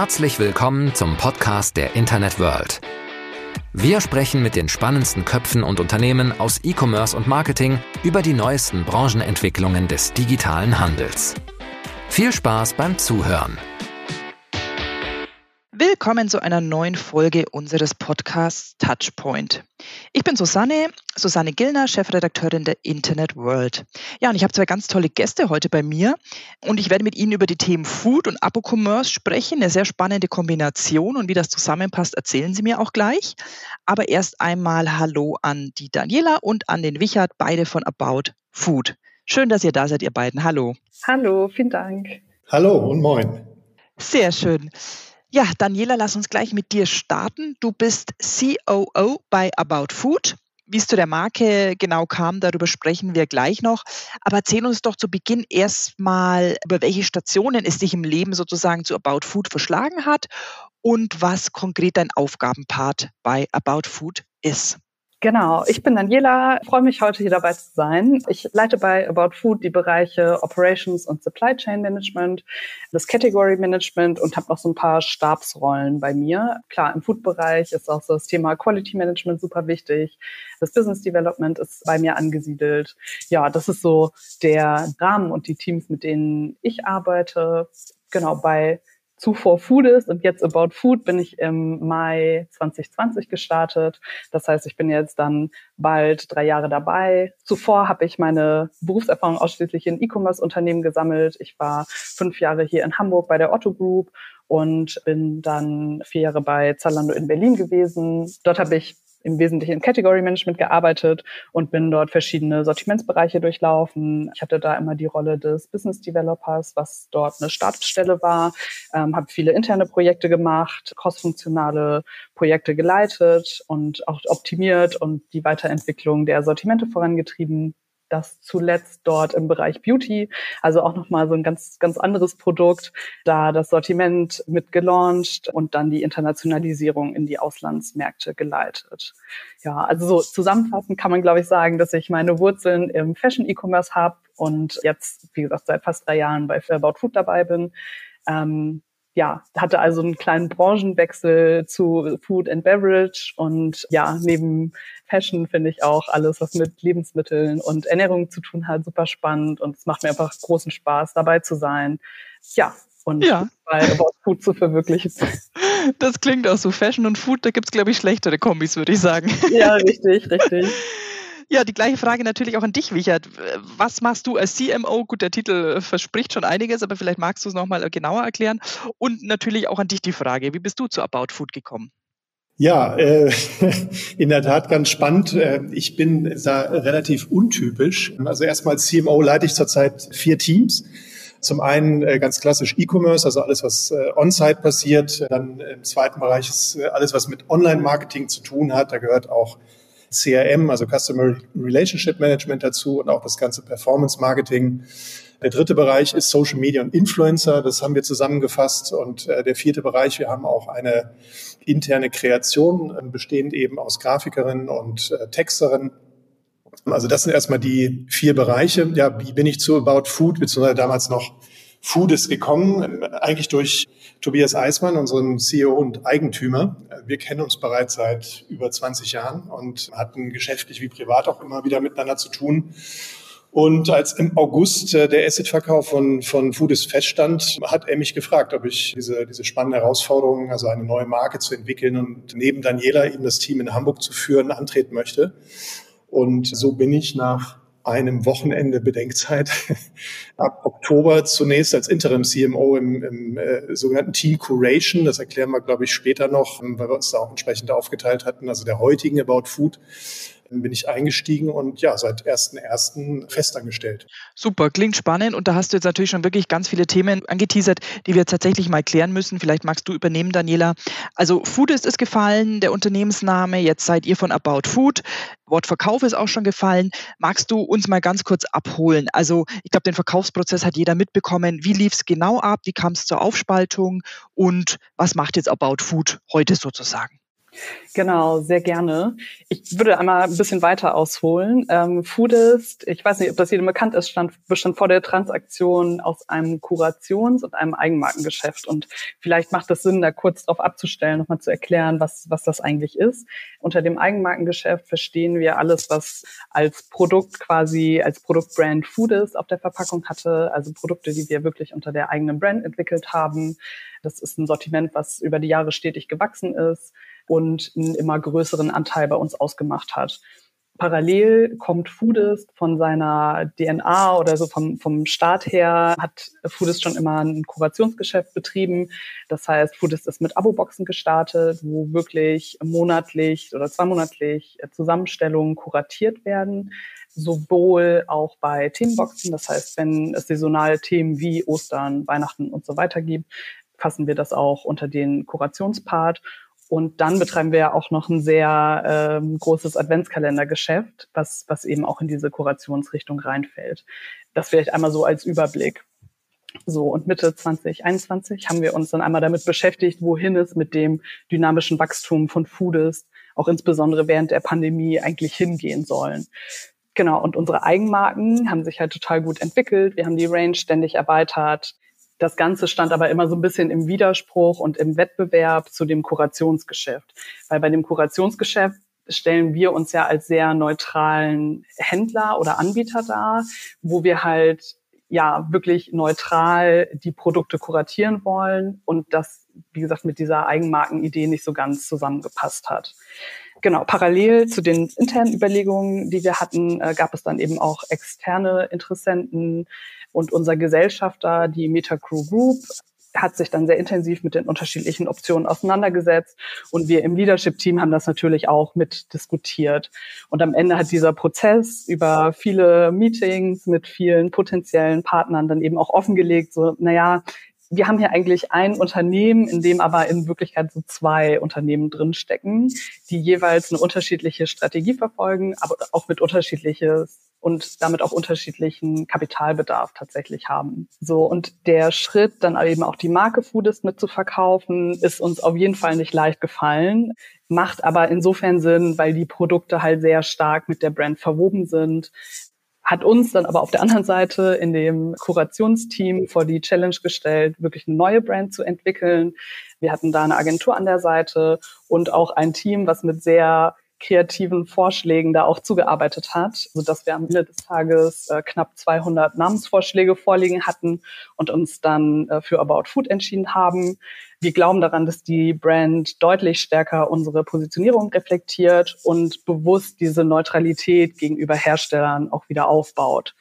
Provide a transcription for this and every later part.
Herzlich willkommen zum Podcast der Internet World. Wir sprechen mit den spannendsten Köpfen und Unternehmen aus E-Commerce und Marketing über die neuesten Branchenentwicklungen des digitalen Handels. Viel Spaß beim Zuhören. Willkommen zu einer neuen Folge unseres Podcasts Touchpoint. Ich bin Susanne, Susanne Gillner, Chefredakteurin der Internet World. Ja, und ich habe zwei ganz tolle Gäste heute bei mir und ich werde mit Ihnen über die Themen Food und Apocommerce sprechen. Eine sehr spannende Kombination und wie das zusammenpasst, erzählen Sie mir auch gleich. Aber erst einmal Hallo an die Daniela und an den Wichert, beide von About Food. Schön, dass ihr da seid, ihr beiden. Hallo. Hallo, vielen Dank. Hallo und moin. Sehr schön. Ja, Daniela, lass uns gleich mit dir starten. Du bist COO bei About Food. Wie es zu der Marke genau kam, darüber sprechen wir gleich noch. Aber erzähl uns doch zu Beginn erstmal, über welche Stationen es dich im Leben sozusagen zu About Food verschlagen hat und was konkret dein Aufgabenpart bei About Food ist. Genau, ich bin Daniela, freue mich heute hier dabei zu sein. Ich leite bei About Food die Bereiche Operations und Supply Chain Management, das Category Management und habe noch so ein paar Stabsrollen bei mir. Klar, im Food-Bereich ist auch so das Thema Quality Management super wichtig. Das Business Development ist bei mir angesiedelt. Ja, das ist so der Rahmen und die Teams, mit denen ich arbeite. Genau, bei zuvor Foodist und jetzt About Food bin ich im Mai 2020 gestartet. Das heißt, ich bin jetzt dann bald drei Jahre dabei. Zuvor habe ich meine Berufserfahrung ausschließlich in E-Commerce-Unternehmen gesammelt. Ich war fünf Jahre hier in Hamburg bei der Otto Group und bin dann vier Jahre bei Zalando in Berlin gewesen. Dort habe ich im Wesentlichen im Category Management gearbeitet und bin dort verschiedene Sortimentsbereiche durchlaufen. Ich hatte da immer die Rolle des Business Developers, was dort eine Stabsstelle war, ähm, habe viele interne Projekte gemacht, crossfunktionale Projekte geleitet und auch optimiert und die Weiterentwicklung der Sortimente vorangetrieben das zuletzt dort im Bereich Beauty, also auch nochmal so ein ganz, ganz anderes Produkt, da das Sortiment mit gelauncht und dann die Internationalisierung in die Auslandsmärkte geleitet. Ja, also so zusammenfassend kann man, glaube ich, sagen, dass ich meine Wurzeln im Fashion-E-Commerce habe und jetzt, wie gesagt, seit fast drei Jahren bei Fairbout Food dabei bin. Ähm, ja, hatte also einen kleinen Branchenwechsel zu Food and Beverage und ja, neben Fashion finde ich auch alles, was mit Lebensmitteln und Ernährung zu tun hat, super spannend und es macht mir einfach großen Spaß, dabei zu sein. Ja, und ja. bei About Food zu verwirklichen. Das klingt auch so. Fashion und Food, da gibt es, glaube ich, schlechtere Kombis, würde ich sagen. Ja, richtig, richtig. Ja, die gleiche Frage natürlich auch an dich, Wichert. Was machst du als CMO? Gut, der Titel verspricht schon einiges, aber vielleicht magst du es nochmal genauer erklären. Und natürlich auch an dich die Frage, wie bist du zu About Food gekommen? Ja, äh, in der Tat ganz spannend. Äh, ich bin da relativ untypisch. Also erstmal als CMO leite ich zurzeit vier Teams. Zum einen äh, ganz klassisch E-Commerce, also alles, was äh, on-site passiert. Dann im zweiten Bereich ist äh, alles, was mit Online-Marketing zu tun hat. Da gehört auch CRM, also Customer Relationship Management dazu und auch das ganze Performance Marketing. Der dritte Bereich ist Social Media und Influencer. Das haben wir zusammengefasst. Und äh, der vierte Bereich, wir haben auch eine interne Kreation, äh, bestehend eben aus Grafikerinnen und äh, Texterinnen. Also das sind erstmal die vier Bereiche. Ja, wie bin ich zu About Food, beziehungsweise damals noch Food ist gekommen, eigentlich durch Tobias Eismann, unseren CEO und Eigentümer. Wir kennen uns bereits seit über 20 Jahren und hatten geschäftlich wie privat auch immer wieder miteinander zu tun. Und als im August äh, der Asset-Verkauf von, von Foodist feststand, hat er mich gefragt, ob ich diese, diese spannende Herausforderung, also eine neue Marke zu entwickeln und neben Daniela eben das Team in Hamburg zu führen, antreten möchte. Und so bin ich nach einem Wochenende Bedenkzeit ab Oktober zunächst als Interim CMO im, im äh, sogenannten Team Curation. Das erklären wir, glaube ich, später noch, weil wir uns da auch entsprechend aufgeteilt hatten. Also der heutigen About Food bin ich eingestiegen und ja, seit 1.1. festangestellt. Super, klingt spannend und da hast du jetzt natürlich schon wirklich ganz viele Themen angeteasert, die wir tatsächlich mal klären müssen. Vielleicht magst du übernehmen, Daniela. Also Food ist es gefallen, der Unternehmensname, jetzt seid ihr von About Food. Wort Verkauf ist auch schon gefallen. Magst du uns mal ganz kurz abholen? Also ich glaube, den Verkaufsprozess hat jeder mitbekommen. Wie lief es genau ab? Wie kam es zur Aufspaltung? Und was macht jetzt About Food heute sozusagen? Genau, sehr gerne. Ich würde einmal ein bisschen weiter ausholen. Ähm, Foodist, ich weiß nicht, ob das jedem bekannt ist, stand, bestand vor der Transaktion aus einem Kurations- und einem Eigenmarkengeschäft. Und vielleicht macht es Sinn, da kurz drauf abzustellen, nochmal zu erklären, was, was das eigentlich ist. Unter dem Eigenmarkengeschäft verstehen wir alles, was als Produkt quasi, als Produktbrand Foodist auf der Verpackung hatte, also Produkte, die wir wirklich unter der eigenen Brand entwickelt haben. Das ist ein Sortiment, was über die Jahre stetig gewachsen ist und einen immer größeren Anteil bei uns ausgemacht hat. Parallel kommt Foodist von seiner DNA oder so vom, vom Start her, hat Foodist schon immer ein Kurationsgeschäft betrieben. Das heißt, Foodist ist mit Abo-Boxen gestartet, wo wirklich monatlich oder zweimonatlich Zusammenstellungen kuratiert werden sowohl auch bei Themenboxen, das heißt, wenn es saisonale Themen wie Ostern, Weihnachten und so weiter gibt, fassen wir das auch unter den Kurationspart und dann betreiben wir ja auch noch ein sehr ähm, großes Adventskalendergeschäft, was, was eben auch in diese Kurationsrichtung reinfällt. Das vielleicht einmal so als Überblick. So, und Mitte 2021 haben wir uns dann einmal damit beschäftigt, wohin es mit dem dynamischen Wachstum von Foodist, auch insbesondere während der Pandemie, eigentlich hingehen sollen. Genau, und unsere Eigenmarken haben sich halt total gut entwickelt. Wir haben die Range ständig erweitert. Das Ganze stand aber immer so ein bisschen im Widerspruch und im Wettbewerb zu dem Kurationsgeschäft. Weil bei dem Kurationsgeschäft stellen wir uns ja als sehr neutralen Händler oder Anbieter dar, wo wir halt ja wirklich neutral die Produkte kuratieren wollen und das, wie gesagt, mit dieser Eigenmarkenidee nicht so ganz zusammengepasst hat. Genau, parallel zu den internen Überlegungen, die wir hatten, äh, gab es dann eben auch externe Interessenten, und unser Gesellschafter, die Metacrew Group, hat sich dann sehr intensiv mit den unterschiedlichen Optionen auseinandergesetzt und wir im Leadership-Team haben das natürlich auch mit diskutiert. Und am Ende hat dieser Prozess über viele Meetings mit vielen potenziellen Partnern dann eben auch offengelegt, so, naja, wir haben hier eigentlich ein Unternehmen, in dem aber in Wirklichkeit so zwei Unternehmen drinstecken, die jeweils eine unterschiedliche Strategie verfolgen, aber auch mit unterschiedliches und damit auch unterschiedlichen Kapitalbedarf tatsächlich haben. So und der Schritt, dann eben auch die Marke Foodist mitzuverkaufen, ist uns auf jeden Fall nicht leicht gefallen, macht aber insofern Sinn, weil die Produkte halt sehr stark mit der Brand verwoben sind hat uns dann aber auf der anderen Seite in dem Kurationsteam vor die Challenge gestellt, wirklich eine neue Brand zu entwickeln. Wir hatten da eine Agentur an der Seite und auch ein Team, was mit sehr kreativen Vorschlägen da auch zugearbeitet hat, so dass wir am Ende des Tages äh, knapp 200 Namensvorschläge vorliegen hatten und uns dann äh, für About Food entschieden haben. Wir glauben daran, dass die Brand deutlich stärker unsere Positionierung reflektiert und bewusst diese Neutralität gegenüber Herstellern auch wieder aufbaut.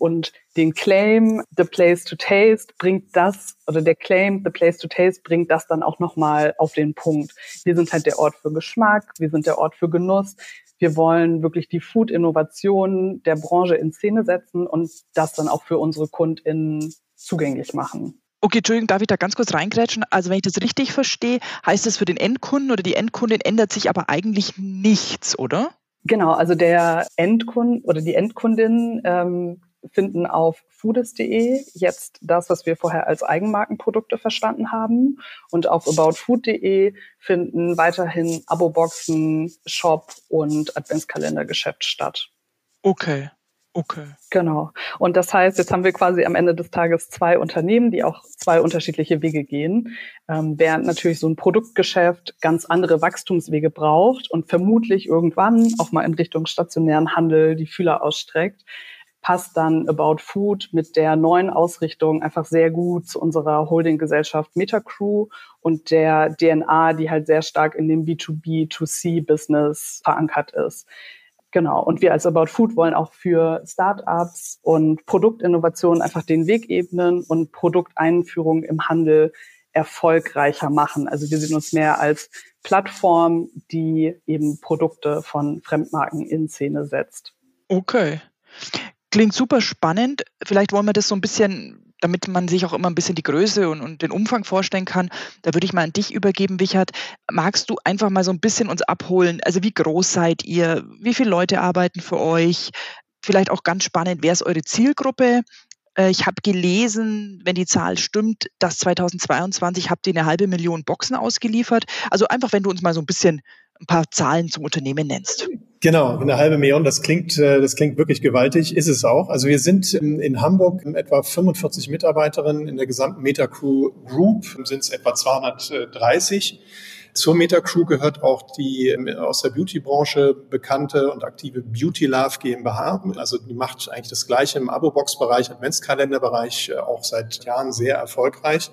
Und den Claim The Place to Taste bringt das, oder der Claim The Place to Taste bringt das dann auch nochmal auf den Punkt. Wir sind halt der Ort für Geschmack, wir sind der Ort für Genuss. Wir wollen wirklich die Food-Innovation der Branche in Szene setzen und das dann auch für unsere KundInnen zugänglich machen. Okay, Entschuldigung, darf ich da ganz kurz reingrätschen? Also wenn ich das richtig verstehe, heißt das für den Endkunden oder die Endkundin ändert sich aber eigentlich nichts, oder? Genau, also der Endkunde oder die Endkundin ähm, finden auf foodist.de jetzt das, was wir vorher als Eigenmarkenprodukte verstanden haben. Und auf aboutfood.de finden weiterhin Abo-Boxen, Shop und Adventskalendergeschäft statt. Okay. Okay. Genau. Und das heißt, jetzt haben wir quasi am Ende des Tages zwei Unternehmen, die auch zwei unterschiedliche Wege gehen, ähm, während natürlich so ein Produktgeschäft ganz andere Wachstumswege braucht und vermutlich irgendwann auch mal in Richtung stationären Handel die Fühler ausstreckt, passt dann About Food mit der neuen Ausrichtung einfach sehr gut zu unserer Holdinggesellschaft Metacrew und der DNA, die halt sehr stark in dem B2B2C-Business verankert ist. Genau. Und wir als About Food wollen auch für Startups und Produktinnovationen einfach den Weg ebnen und Produkteinführung im Handel erfolgreicher machen. Also wir sehen uns mehr als Plattform, die eben Produkte von Fremdmarken in Szene setzt. Okay. Klingt super spannend. Vielleicht wollen wir das so ein bisschen, damit man sich auch immer ein bisschen die Größe und, und den Umfang vorstellen kann. Da würde ich mal an dich übergeben, Wichert. Magst du einfach mal so ein bisschen uns abholen? Also wie groß seid ihr? Wie viele Leute arbeiten für euch? Vielleicht auch ganz spannend, wer ist eure Zielgruppe? Äh, ich habe gelesen, wenn die Zahl stimmt, dass 2022 habt ihr eine halbe Million Boxen ausgeliefert. Also einfach, wenn du uns mal so ein bisschen ein paar Zahlen zum Unternehmen nennst. Genau, eine halbe Million, das klingt, äh, das klingt wirklich gewaltig, ist es auch. Also wir sind in Hamburg etwa 45 Mitarbeiterinnen, in der gesamten Metacrew Group sind es etwa 230. Zur Metacrew gehört auch die ähm, aus der Beauty-Branche bekannte und aktive Beauty Love GmbH. Also die macht eigentlich das Gleiche im Abo-Box-Bereich, Adventskalenderbereich, äh, auch seit Jahren sehr erfolgreich.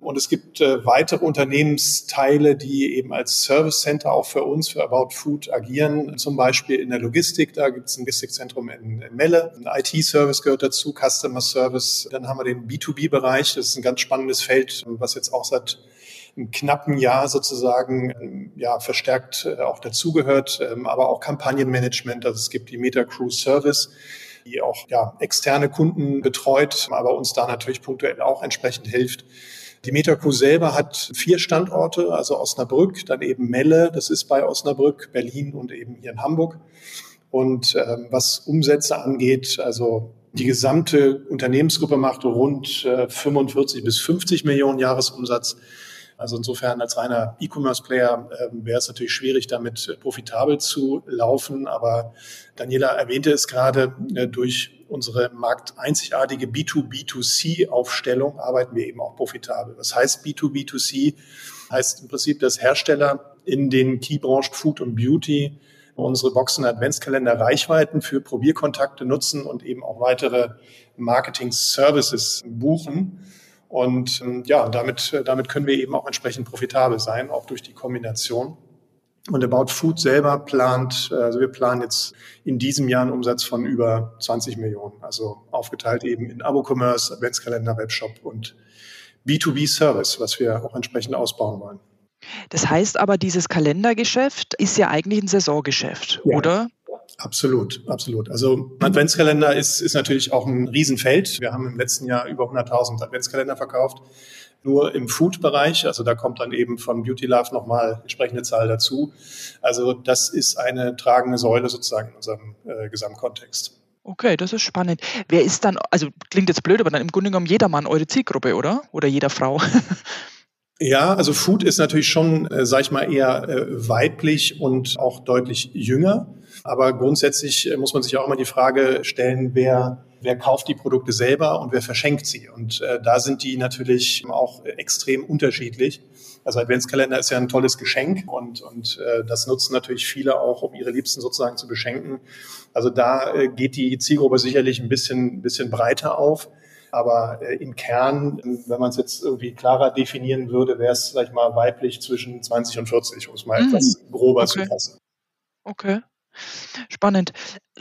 Und es gibt äh, weitere Unternehmensteile, die eben als Service Center auch für uns, für About Food agieren. Zum Beispiel in der Logistik, da gibt es ein Logistikzentrum in, in Melle. Ein IT-Service gehört dazu, Customer Service. Dann haben wir den B2B-Bereich. Das ist ein ganz spannendes Feld, was jetzt auch seit einem knappen Jahr sozusagen ja verstärkt äh, auch dazugehört, ähm, aber auch Kampagnenmanagement. Also es gibt die Metacrew Service die auch ja, externe Kunden betreut, aber uns da natürlich punktuell auch entsprechend hilft. Die Metacrew selber hat vier Standorte, also Osnabrück, dann eben Melle, das ist bei Osnabrück, Berlin und eben hier in Hamburg. Und ähm, was Umsätze angeht, also die gesamte Unternehmensgruppe macht rund äh, 45 bis 50 Millionen Jahresumsatz. Also insofern als reiner E-Commerce-Player äh, wäre es natürlich schwierig, damit profitabel zu laufen. Aber Daniela erwähnte es gerade, äh, durch unsere markteinzigartige B2B2C-Aufstellung arbeiten wir eben auch profitabel. Was heißt B2B2C? Heißt im Prinzip, dass Hersteller in den Keybranchen Food und Beauty unsere Boxen Adventskalender Reichweiten für Probierkontakte nutzen und eben auch weitere Marketing-Services buchen. Und ähm, ja, damit, äh, damit können wir eben auch entsprechend profitabel sein, auch durch die Kombination. Und About Food selber plant, äh, also wir planen jetzt in diesem Jahr einen Umsatz von über 20 Millionen, also aufgeteilt eben in Abo-Commerce, Adventskalender, Webshop und B2B-Service, was wir auch entsprechend ausbauen wollen. Das heißt aber, dieses Kalendergeschäft ist ja eigentlich ein Saisongeschäft, ja. oder? Absolut, absolut. Also Adventskalender ist, ist natürlich auch ein Riesenfeld. Wir haben im letzten Jahr über 100.000 Adventskalender verkauft. Nur im Food-Bereich, also da kommt dann eben von Beauty Love nochmal entsprechende Zahl dazu. Also das ist eine tragende Säule sozusagen in unserem äh, Gesamtkontext. Okay, das ist spannend. Wer ist dann, also klingt jetzt blöd, aber dann im Grunde genommen jedermann eure Zielgruppe, oder? Oder jeder Frau? Ja, also Food ist natürlich schon, äh, sag ich mal, eher äh, weiblich und auch deutlich jünger. Aber grundsätzlich äh, muss man sich auch immer die Frage stellen, wer, wer kauft die Produkte selber und wer verschenkt sie. Und äh, da sind die natürlich auch extrem unterschiedlich. Also Adventskalender ist ja ein tolles Geschenk und, und äh, das nutzen natürlich viele auch, um ihre Liebsten sozusagen zu beschenken. Also da äh, geht die Zielgruppe sicherlich ein bisschen, bisschen breiter auf. Aber äh, im Kern, wenn man es jetzt irgendwie klarer definieren würde, wäre es, sag ich mal, weiblich zwischen 20 und 40, um es mal mhm. etwas grober okay. zu fassen. Okay. Spannend.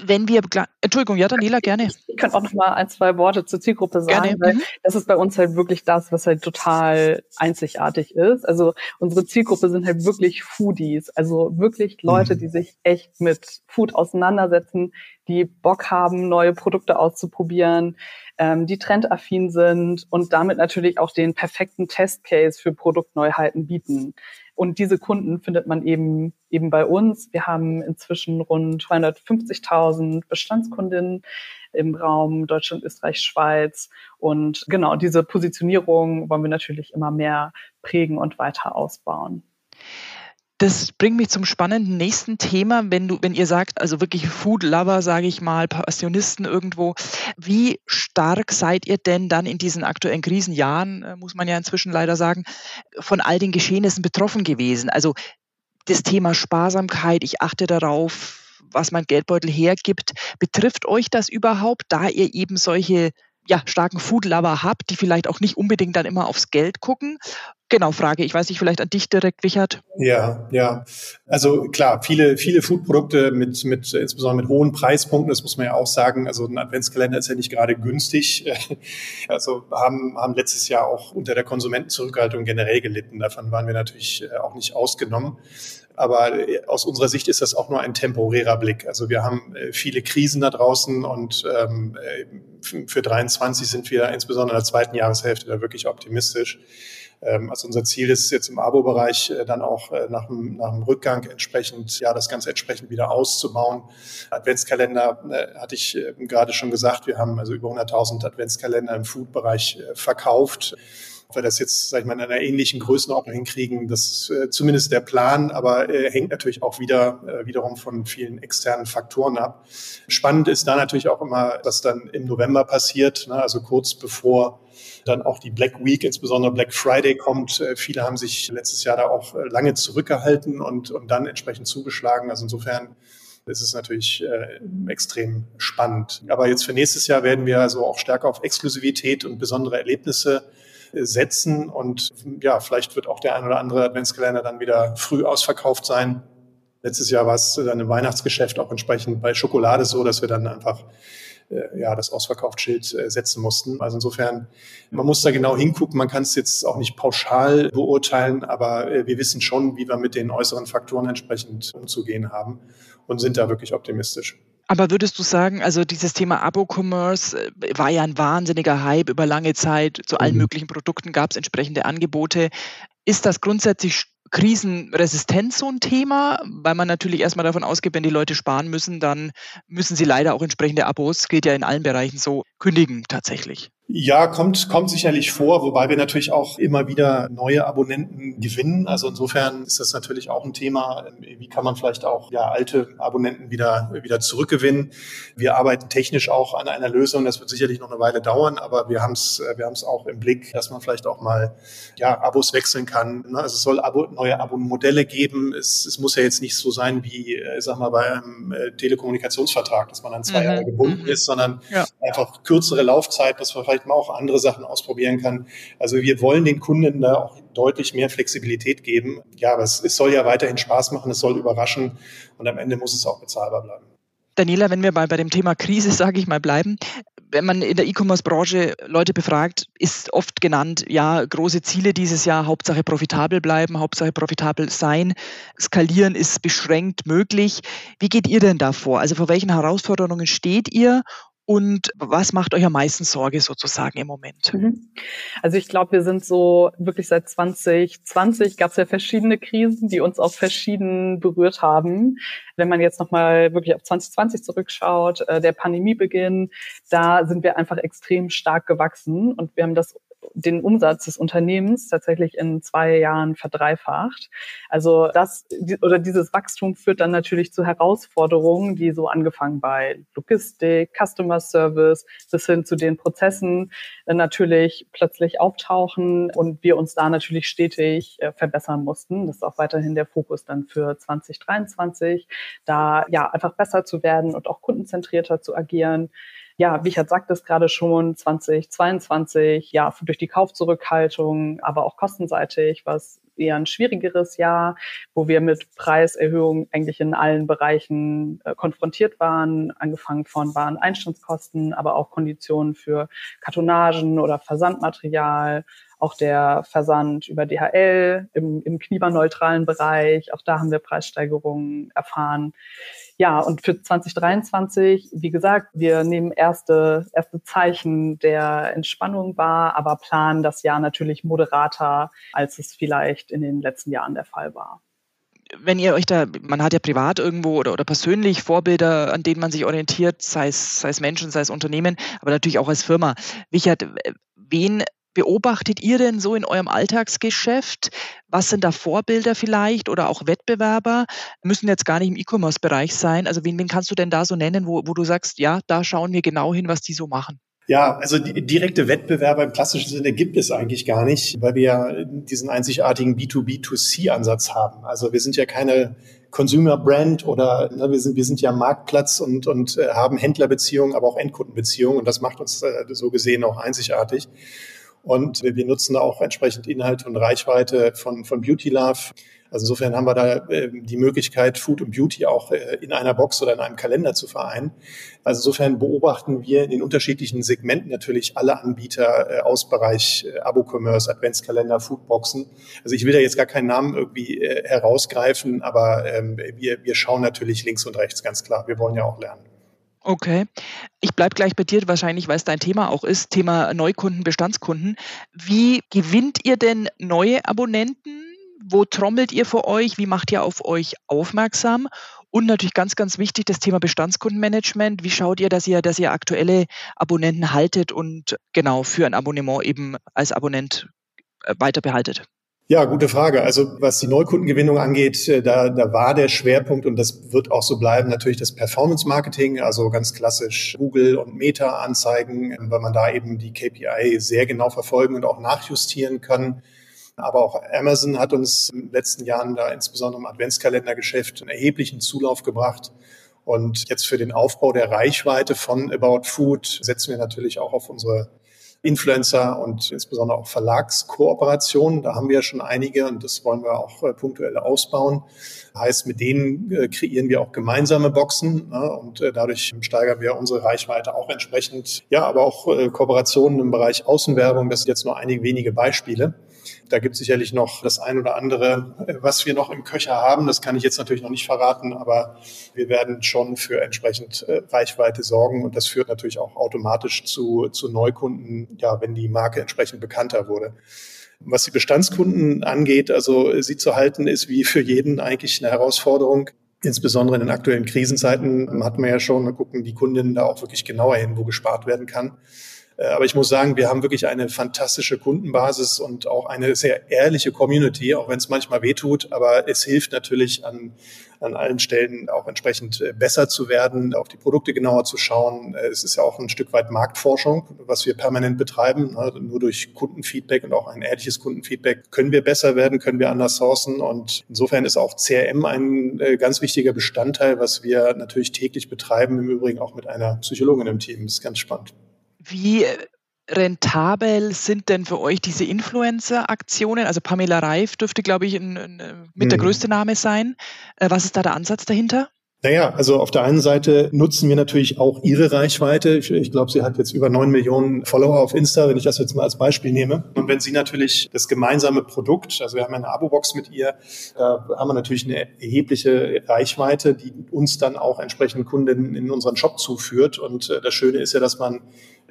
Wenn wir, Entschuldigung, ja, Daniela, gerne. Ich kann auch noch mal ein, zwei Worte zur Zielgruppe sagen, gerne. weil mhm. das ist bei uns halt wirklich das, was halt total einzigartig ist. Also unsere Zielgruppe sind halt wirklich Foodies, also wirklich Leute, mhm. die sich echt mit Food auseinandersetzen, die Bock haben, neue Produkte auszuprobieren, ähm, die trendaffin sind und damit natürlich auch den perfekten Testcase für Produktneuheiten bieten. Und diese Kunden findet man eben eben bei uns. Wir haben inzwischen rund 250.000 Bestandskundinnen im Raum Deutschland, Österreich, Schweiz. Und genau diese Positionierung wollen wir natürlich immer mehr prägen und weiter ausbauen. Das bringt mich zum spannenden nächsten Thema, wenn du, wenn ihr sagt, also wirklich Food Lover, sage ich mal, Passionisten irgendwo. Wie stark seid ihr denn dann in diesen aktuellen Krisenjahren, äh, muss man ja inzwischen leider sagen, von all den Geschehnissen betroffen gewesen? Also das Thema Sparsamkeit, ich achte darauf, was mein Geldbeutel hergibt. Betrifft euch das überhaupt, da ihr eben solche ja, starken Food-Lover habt, die vielleicht auch nicht unbedingt dann immer aufs Geld gucken? Genau, Frage. Ich weiß nicht, vielleicht an dich direkt, Richard. Ja, ja. Also klar, viele, viele Foodprodukte mit, mit, insbesondere mit hohen Preispunkten, das muss man ja auch sagen. Also ein Adventskalender ist ja nicht gerade günstig. Also haben, haben letztes Jahr auch unter der Konsumentenzurückhaltung generell gelitten. Davon waren wir natürlich äh, auch nicht ausgenommen. Aber äh, aus unserer Sicht ist das auch nur ein temporärer Blick. Also wir haben äh, viele Krisen da draußen und ähm, für 23 sind wir insbesondere in der zweiten Jahreshälfte da wirklich optimistisch. Ähm, also unser Ziel ist jetzt im Abo-Bereich äh, dann auch äh, nach, dem, nach dem Rückgang entsprechend, ja, das Ganze entsprechend wieder auszubauen. Adventskalender äh, hatte ich äh, gerade schon gesagt, wir haben also über 100.000 Adventskalender im Food-Bereich äh, verkauft. Ob wir das jetzt, sag ich mal, in einer ähnlichen Größenordnung hinkriegen, das ist äh, zumindest der Plan, aber äh, hängt natürlich auch wieder äh, wiederum von vielen externen Faktoren ab. Spannend ist da natürlich auch immer, was dann im November passiert, ne, also kurz bevor dann auch die Black Week, insbesondere Black Friday kommt. Äh, viele haben sich letztes Jahr da auch äh, lange zurückgehalten und, und dann entsprechend zugeschlagen. Also insofern ist es natürlich äh, extrem spannend. Aber jetzt für nächstes Jahr werden wir also auch stärker auf Exklusivität und besondere Erlebnisse setzen. Und ja, vielleicht wird auch der ein oder andere Adventskalender dann wieder früh ausverkauft sein. Letztes Jahr war es dann im Weihnachtsgeschäft auch entsprechend bei Schokolade so, dass wir dann einfach äh, ja, das Ausverkaufsschild äh, setzen mussten. Also insofern, man muss da genau hingucken. Man kann es jetzt auch nicht pauschal beurteilen, aber äh, wir wissen schon, wie wir mit den äußeren Faktoren entsprechend umzugehen haben und sind da wirklich optimistisch. Aber würdest du sagen, also dieses Thema Abo-Commerce äh, war ja ein wahnsinniger Hype über lange Zeit. Zu allen mhm. möglichen Produkten gab es entsprechende Angebote. Ist das grundsätzlich krisenresistent so ein Thema? Weil man natürlich erstmal davon ausgeht, wenn die Leute sparen müssen, dann müssen sie leider auch entsprechende Abos, geht ja in allen Bereichen so, kündigen tatsächlich. Ja, kommt, kommt sicherlich vor, wobei wir natürlich auch immer wieder neue Abonnenten gewinnen. Also insofern ist das natürlich auch ein Thema. Wie kann man vielleicht auch ja, alte Abonnenten wieder, wieder zurückgewinnen? Wir arbeiten technisch auch an einer Lösung. Das wird sicherlich noch eine Weile dauern, aber wir haben es wir haben's auch im Blick, dass man vielleicht auch mal ja, Abos wechseln kann. Ne? Also es soll Abo, neue Abo-Modelle geben. Es, es muss ja jetzt nicht so sein wie, äh, sag mal, bei einem äh, Telekommunikationsvertrag, dass man an zwei mhm. Jahre gebunden mhm. ist, sondern ja. einfach kürzere Laufzeit, dass man vielleicht vielleicht mal auch andere Sachen ausprobieren kann. Also wir wollen den Kunden da auch deutlich mehr Flexibilität geben. Ja, aber es, es soll ja weiterhin Spaß machen, es soll überraschen und am Ende muss es auch bezahlbar bleiben. Daniela, wenn wir mal bei dem Thema Krise, sage ich mal, bleiben, wenn man in der E-Commerce-Branche Leute befragt, ist oft genannt, ja, große Ziele dieses Jahr, Hauptsache profitabel bleiben, Hauptsache profitabel sein. Skalieren ist beschränkt möglich. Wie geht ihr denn da vor? Also vor welchen Herausforderungen steht ihr und was macht euch am meisten Sorge sozusagen im Moment? Mhm. Also ich glaube, wir sind so wirklich seit 2020 gab es ja verschiedene Krisen, die uns auch verschieden berührt haben. Wenn man jetzt nochmal wirklich auf 2020 zurückschaut, äh, der Pandemiebeginn, da sind wir einfach extrem stark gewachsen und wir haben das den Umsatz des Unternehmens tatsächlich in zwei Jahren verdreifacht. Also das oder dieses Wachstum führt dann natürlich zu Herausforderungen, die so angefangen bei Logistik, Customer Service bis hin zu den Prozessen äh, natürlich plötzlich auftauchen und wir uns da natürlich stetig äh, verbessern mussten. Das ist auch weiterhin der Fokus dann für 2023, da ja einfach besser zu werden und auch kundenzentrierter zu agieren ja, Wichert sagt es gerade schon, 2022, ja, durch die Kaufzurückhaltung, aber auch kostenseitig, was eher ein schwierigeres Jahr, wo wir mit Preiserhöhungen eigentlich in allen Bereichen äh, konfrontiert waren, angefangen von Wareneinstandskosten, aber auch Konditionen für Kartonagen oder Versandmaterial, auch der Versand über DHL im, im klimaneutralen Bereich, auch da haben wir Preissteigerungen erfahren. Ja, und für 2023, wie gesagt, wir nehmen erste, erste Zeichen der Entspannung wahr, aber planen das Jahr natürlich moderater, als es vielleicht in den letzten Jahren der Fall war wenn ihr euch da, man hat ja privat irgendwo oder, oder persönlich Vorbilder, an denen man sich orientiert, sei es, sei es Menschen, sei es Unternehmen, aber natürlich auch als Firma. Wichert, wen beobachtet ihr denn so in eurem Alltagsgeschäft? Was sind da Vorbilder vielleicht oder auch Wettbewerber? Müssen jetzt gar nicht im E-Commerce-Bereich sein. Also wen, wen kannst du denn da so nennen, wo, wo du sagst, ja, da schauen wir genau hin, was die so machen? Ja, also direkte Wettbewerber im klassischen Sinne gibt es eigentlich gar nicht, weil wir ja diesen einzigartigen B2B2C-Ansatz haben. Also wir sind ja keine Consumer Brand oder ne, wir sind wir sind ja Marktplatz und und äh, haben Händlerbeziehungen, aber auch Endkundenbeziehungen und das macht uns äh, so gesehen auch einzigartig. Und wir, wir nutzen auch entsprechend Inhalt und Reichweite von, von Beauty Love. Also insofern haben wir da äh, die Möglichkeit, Food und Beauty auch äh, in einer Box oder in einem Kalender zu vereinen. Also insofern beobachten wir in den unterschiedlichen Segmenten natürlich alle Anbieter äh, aus Bereich äh, Abo-Commerce, Adventskalender, Foodboxen. Also ich will da jetzt gar keinen Namen irgendwie äh, herausgreifen, aber ähm, wir, wir schauen natürlich links und rechts ganz klar. Wir wollen ja auch lernen. Okay. Ich bleibe gleich bei dir, wahrscheinlich, weil es dein Thema auch ist, Thema Neukunden, Bestandskunden. Wie gewinnt ihr denn neue Abonnenten? Wo trommelt ihr für euch? Wie macht ihr auf euch aufmerksam? Und natürlich ganz, ganz wichtig, das Thema Bestandskundenmanagement. Wie schaut ihr, dass ihr, dass ihr aktuelle Abonnenten haltet und genau für ein Abonnement eben als Abonnent äh, weiter behaltet? Ja, gute Frage. Also was die Neukundengewinnung angeht, äh, da, da war der Schwerpunkt und das wird auch so bleiben, natürlich das Performance-Marketing, also ganz klassisch Google und Meta-Anzeigen, weil man da eben die KPI sehr genau verfolgen und auch nachjustieren kann. Aber auch Amazon hat uns in den letzten Jahren da insbesondere im Adventskalendergeschäft einen erheblichen Zulauf gebracht. Und jetzt für den Aufbau der Reichweite von About Food setzen wir natürlich auch auf unsere Influencer und insbesondere auch Verlagskooperationen. Da haben wir schon einige und das wollen wir auch äh, punktuell ausbauen. Heißt, mit denen äh, kreieren wir auch gemeinsame Boxen ne, und äh, dadurch steigern wir unsere Reichweite auch entsprechend. Ja, aber auch Kooperationen im Bereich Außenwerbung, das sind jetzt nur einige wenige Beispiele. Da gibt es sicherlich noch das ein oder andere, äh, was wir noch im Köcher haben. Das kann ich jetzt natürlich noch nicht verraten, aber wir werden schon für entsprechend äh, Reichweite sorgen und das führt natürlich auch automatisch zu, zu Neukunden, ja, wenn die Marke entsprechend bekannter wurde. Was die Bestandskunden angeht, also sie zu halten, ist wie für jeden eigentlich eine Herausforderung. Insbesondere in den aktuellen Krisenzeiten hat man ja schon, da gucken die Kundinnen da auch wirklich genauer hin, wo gespart werden kann. Äh, aber ich muss sagen, wir haben wirklich eine fantastische Kundenbasis und auch eine sehr ehrliche Community, auch wenn es manchmal wehtut. Aber es hilft natürlich an, an allen Stellen auch entsprechend äh, besser zu werden, auf die Produkte genauer zu schauen. Äh, es ist ja auch ein Stück weit Marktforschung, was wir permanent betreiben. Nur durch Kundenfeedback und auch ein ehrliches Kundenfeedback können wir besser werden, können wir anders sourcen. Und insofern ist auch CRM ein ganz wichtiger Bestandteil, was wir natürlich täglich betreiben, im Übrigen auch mit einer Psychologin im Team. Das ist ganz spannend. Wie rentabel sind denn für euch diese Influencer-Aktionen? Also Pamela Reif dürfte, glaube ich, in, in, mit der mhm. größte Name sein. Äh, was ist da der Ansatz dahinter? Naja, also auf der einen Seite nutzen wir natürlich auch ihre Reichweite. Ich, ich glaube, sie hat jetzt über neun Millionen Follower auf Insta, wenn ich das jetzt mal als Beispiel nehme. Und wenn sie natürlich das gemeinsame Produkt, also wir haben eine Abo-Box mit ihr, da haben wir natürlich eine erhebliche Reichweite, die uns dann auch entsprechend Kunden in unseren Shop zuführt. Und äh, das Schöne ist ja, dass man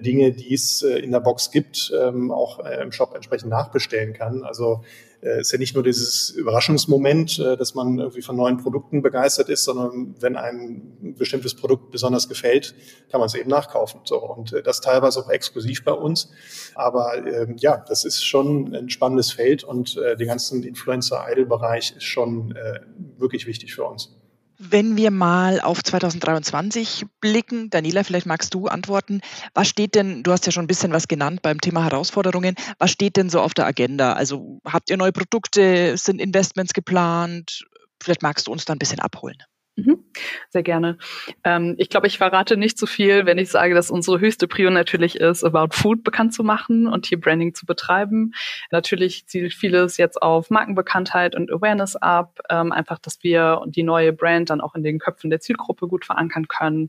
Dinge, die es äh, in der Box gibt, ähm, auch äh, im Shop entsprechend nachbestellen kann. Also äh, ist ja nicht nur dieses Überraschungsmoment, dass man irgendwie von neuen Produkten begeistert ist, sondern wenn einem ein bestimmtes Produkt besonders gefällt, kann man es eben nachkaufen. So und das teilweise auch exklusiv bei uns. Aber ähm, ja, das ist schon ein spannendes Feld und äh, den ganzen Influencer-Idol-Bereich ist schon äh, wirklich wichtig für uns. Wenn wir mal auf 2023 blicken, Daniela, vielleicht magst du antworten. Was steht denn, du hast ja schon ein bisschen was genannt beim Thema Herausforderungen, was steht denn so auf der Agenda? Also habt ihr neue Produkte, sind Investments geplant? Vielleicht magst du uns da ein bisschen abholen. Mhm. Sehr gerne. Ähm, ich glaube, ich verrate nicht zu so viel, wenn ich sage, dass unsere höchste Prio natürlich ist, About Food bekannt zu machen und hier Branding zu betreiben. Natürlich zielt vieles jetzt auf Markenbekanntheit und Awareness ab. Ähm, einfach, dass wir die neue Brand dann auch in den Köpfen der Zielgruppe gut verankern können.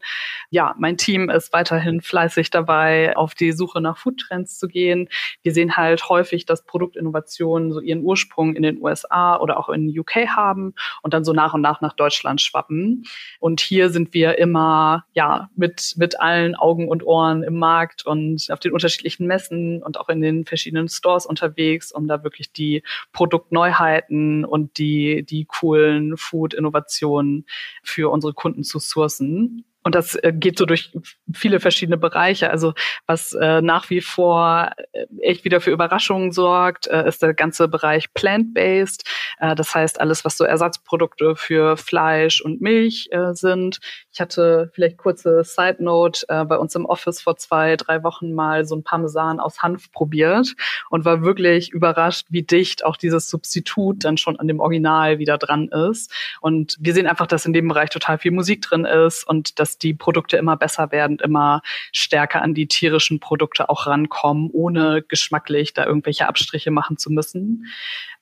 Ja, mein Team ist weiterhin fleißig dabei, auf die Suche nach Foodtrends zu gehen. Wir sehen halt häufig, dass Produktinnovationen so ihren Ursprung in den USA oder auch in UK haben und dann so nach und nach nach Deutschland schwappen. Und hier sind wir immer ja mit mit allen Augen und Ohren im Markt und auf den unterschiedlichen Messen und auch in den verschiedenen Stores unterwegs, um da wirklich die Produktneuheiten und die die coolen Food-Innovationen für unsere Kunden zu sourcen. Und das äh, geht so durch viele verschiedene Bereiche. Also was äh, nach wie vor äh, echt wieder für Überraschungen sorgt, äh, ist der ganze Bereich plant-based. Äh, das heißt alles, was so Ersatzprodukte für Fleisch und Milch äh, sind. Ich hatte vielleicht kurze Side Note bei uns im Office vor zwei, drei Wochen mal so ein Parmesan aus Hanf probiert und war wirklich überrascht, wie dicht auch dieses Substitut dann schon an dem Original wieder dran ist. Und wir sehen einfach, dass in dem Bereich total viel Musik drin ist und dass die Produkte immer besser werden, immer stärker an die tierischen Produkte auch rankommen, ohne geschmacklich da irgendwelche Abstriche machen zu müssen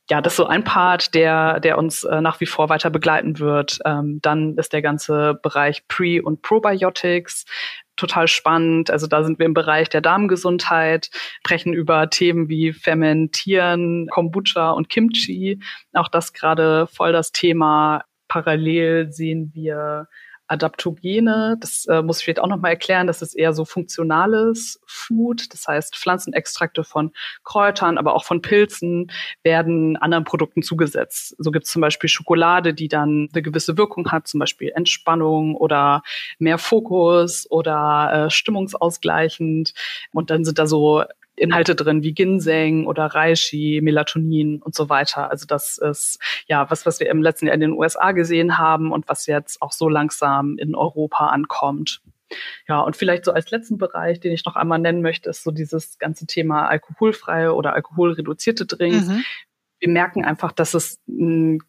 ja, das ist so ein Part, der, der uns äh, nach wie vor weiter begleiten wird. Ähm, dann ist der ganze Bereich Pre- und Probiotics total spannend. Also da sind wir im Bereich der Darmgesundheit, sprechen über Themen wie Fermentieren, Kombucha und Kimchi. Auch das gerade voll das Thema. Parallel sehen wir Adaptogene. Das äh, muss ich vielleicht auch nochmal erklären. Das ist eher so funktionales Food. Das heißt, Pflanzenextrakte von Kräutern, aber auch von Pilzen werden anderen Produkten zugesetzt. So gibt es zum Beispiel Schokolade, die dann eine gewisse Wirkung hat, zum Beispiel Entspannung oder mehr Fokus oder äh, stimmungsausgleichend. Und dann sind da so Inhalte drin wie Ginseng oder Reishi, Melatonin und so weiter. Also das ist ja was, was wir im letzten Jahr in den USA gesehen haben und was jetzt auch so langsam in Europa ankommt. Ja, und vielleicht so als letzten Bereich, den ich noch einmal nennen möchte, ist so dieses ganze Thema alkoholfreie oder alkoholreduzierte Drinks. Mhm. Wir merken einfach, dass es ein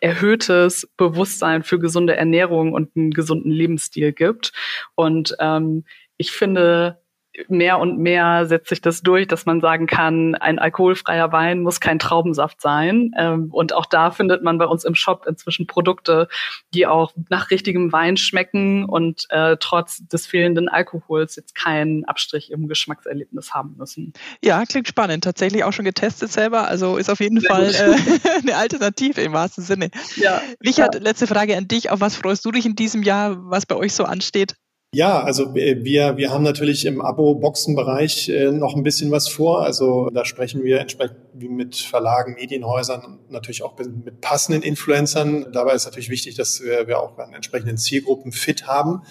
erhöhtes Bewusstsein für gesunde Ernährung und einen gesunden Lebensstil gibt. Und ähm, ich finde, mehr und mehr setzt sich das durch, dass man sagen kann, ein alkoholfreier Wein muss kein Traubensaft sein. Ähm, und auch da findet man bei uns im Shop inzwischen Produkte, die auch nach richtigem Wein schmecken und äh, trotz des fehlenden Alkohols jetzt keinen Abstrich im Geschmackserlebnis haben müssen. Ja, klingt spannend. Tatsächlich auch schon getestet selber. Also ist auf jeden Sehr Fall äh, eine Alternative im wahrsten Sinne. Ja. Richard, ja. letzte Frage an dich. Auf was freust du dich in diesem Jahr, was bei euch so ansteht? Ja, also wir, wir haben natürlich im Abo-Boxen-Bereich äh, noch ein bisschen was vor. Also da sprechen wir entsprechend mit Verlagen, Medienhäusern, natürlich auch mit passenden Influencern. Dabei ist natürlich wichtig, dass wir, wir auch an entsprechenden Zielgruppen fit haben.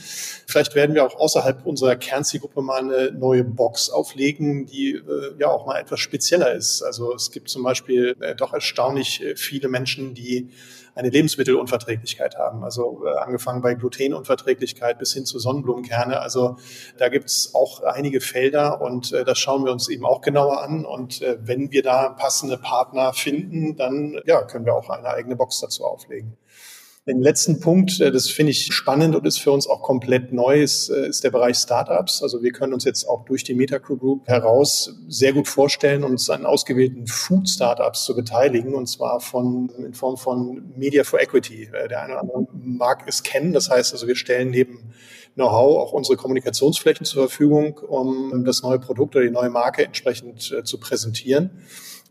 Vielleicht werden wir auch außerhalb unserer Kernzielgruppe mal eine neue Box auflegen, die äh, ja auch mal etwas spezieller ist. Also es gibt zum Beispiel äh, doch erstaunlich viele Menschen, die eine Lebensmittelunverträglichkeit haben. Also äh, angefangen bei Glutenunverträglichkeit bis hin zu Sonnenblumenkerne. Also da gibt es auch einige Felder und äh, das schauen wir uns eben auch genauer an. Und äh, wenn wir da passende Partner finden, dann ja, können wir auch eine eigene Box dazu auflegen. Den letzten Punkt, äh, das finde ich spannend und ist für uns auch komplett neu, ist, äh, ist der Bereich Startups. Also wir können uns jetzt auch durch die Metacrew Group heraus sehr gut vorstellen, uns an ausgewählten Food Startups zu beteiligen und zwar von, in Form von Media for Equity. Äh, der eine oder andere mag es kennen. Das heißt also, wir stellen neben Know-how auch unsere Kommunikationsflächen zur Verfügung, um das neue Produkt oder die neue Marke entsprechend zu präsentieren.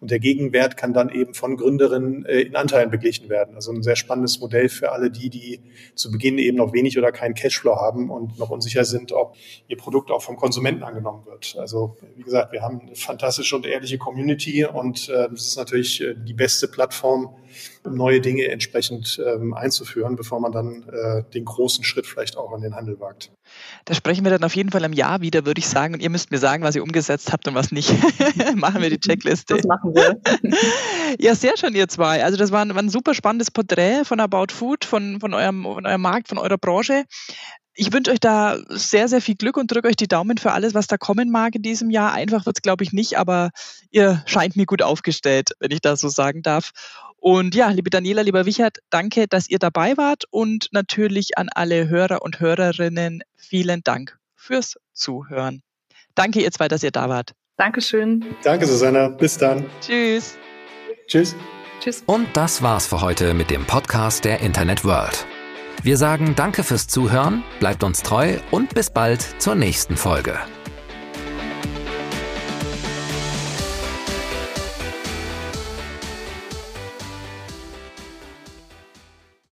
Und der Gegenwert kann dann eben von Gründerinnen äh, in Anteilen beglichen werden. Also ein sehr spannendes Modell für alle die, die zu Beginn eben noch wenig oder keinen Cashflow haben und noch unsicher sind, ob ihr Produkt auch vom Konsumenten angenommen wird. Also wie gesagt, wir haben eine fantastische und ehrliche Community und äh, das ist natürlich äh, die beste Plattform, um neue Dinge entsprechend ähm, einzuführen, bevor man dann äh, den großen Schritt vielleicht auch an den Handel wagt. Da sprechen wir dann auf jeden Fall im Jahr wieder, würde ich sagen. Und ihr müsst mir sagen, was ihr umgesetzt habt und was nicht. machen wir die Checkliste. Das machen wir. ja, sehr schön, ihr zwei. Also das war ein, war ein super spannendes Porträt von About Food, von, von, eurem, von eurem Markt, von eurer Branche. Ich wünsche euch da sehr, sehr viel Glück und drücke euch die Daumen für alles, was da kommen mag in diesem Jahr. Einfach wird es, glaube ich, nicht, aber ihr scheint mir gut aufgestellt, wenn ich das so sagen darf. Und ja, liebe Daniela, lieber Wichert, danke, dass ihr dabei wart und natürlich an alle Hörer und Hörerinnen vielen Dank fürs Zuhören. Danke ihr zwei, dass ihr da wart. Dankeschön. Danke, Susanna. Bis dann. Tschüss. Tschüss. Tschüss. Und das war's für heute mit dem Podcast der Internet World. Wir sagen Danke fürs Zuhören, bleibt uns treu und bis bald zur nächsten Folge.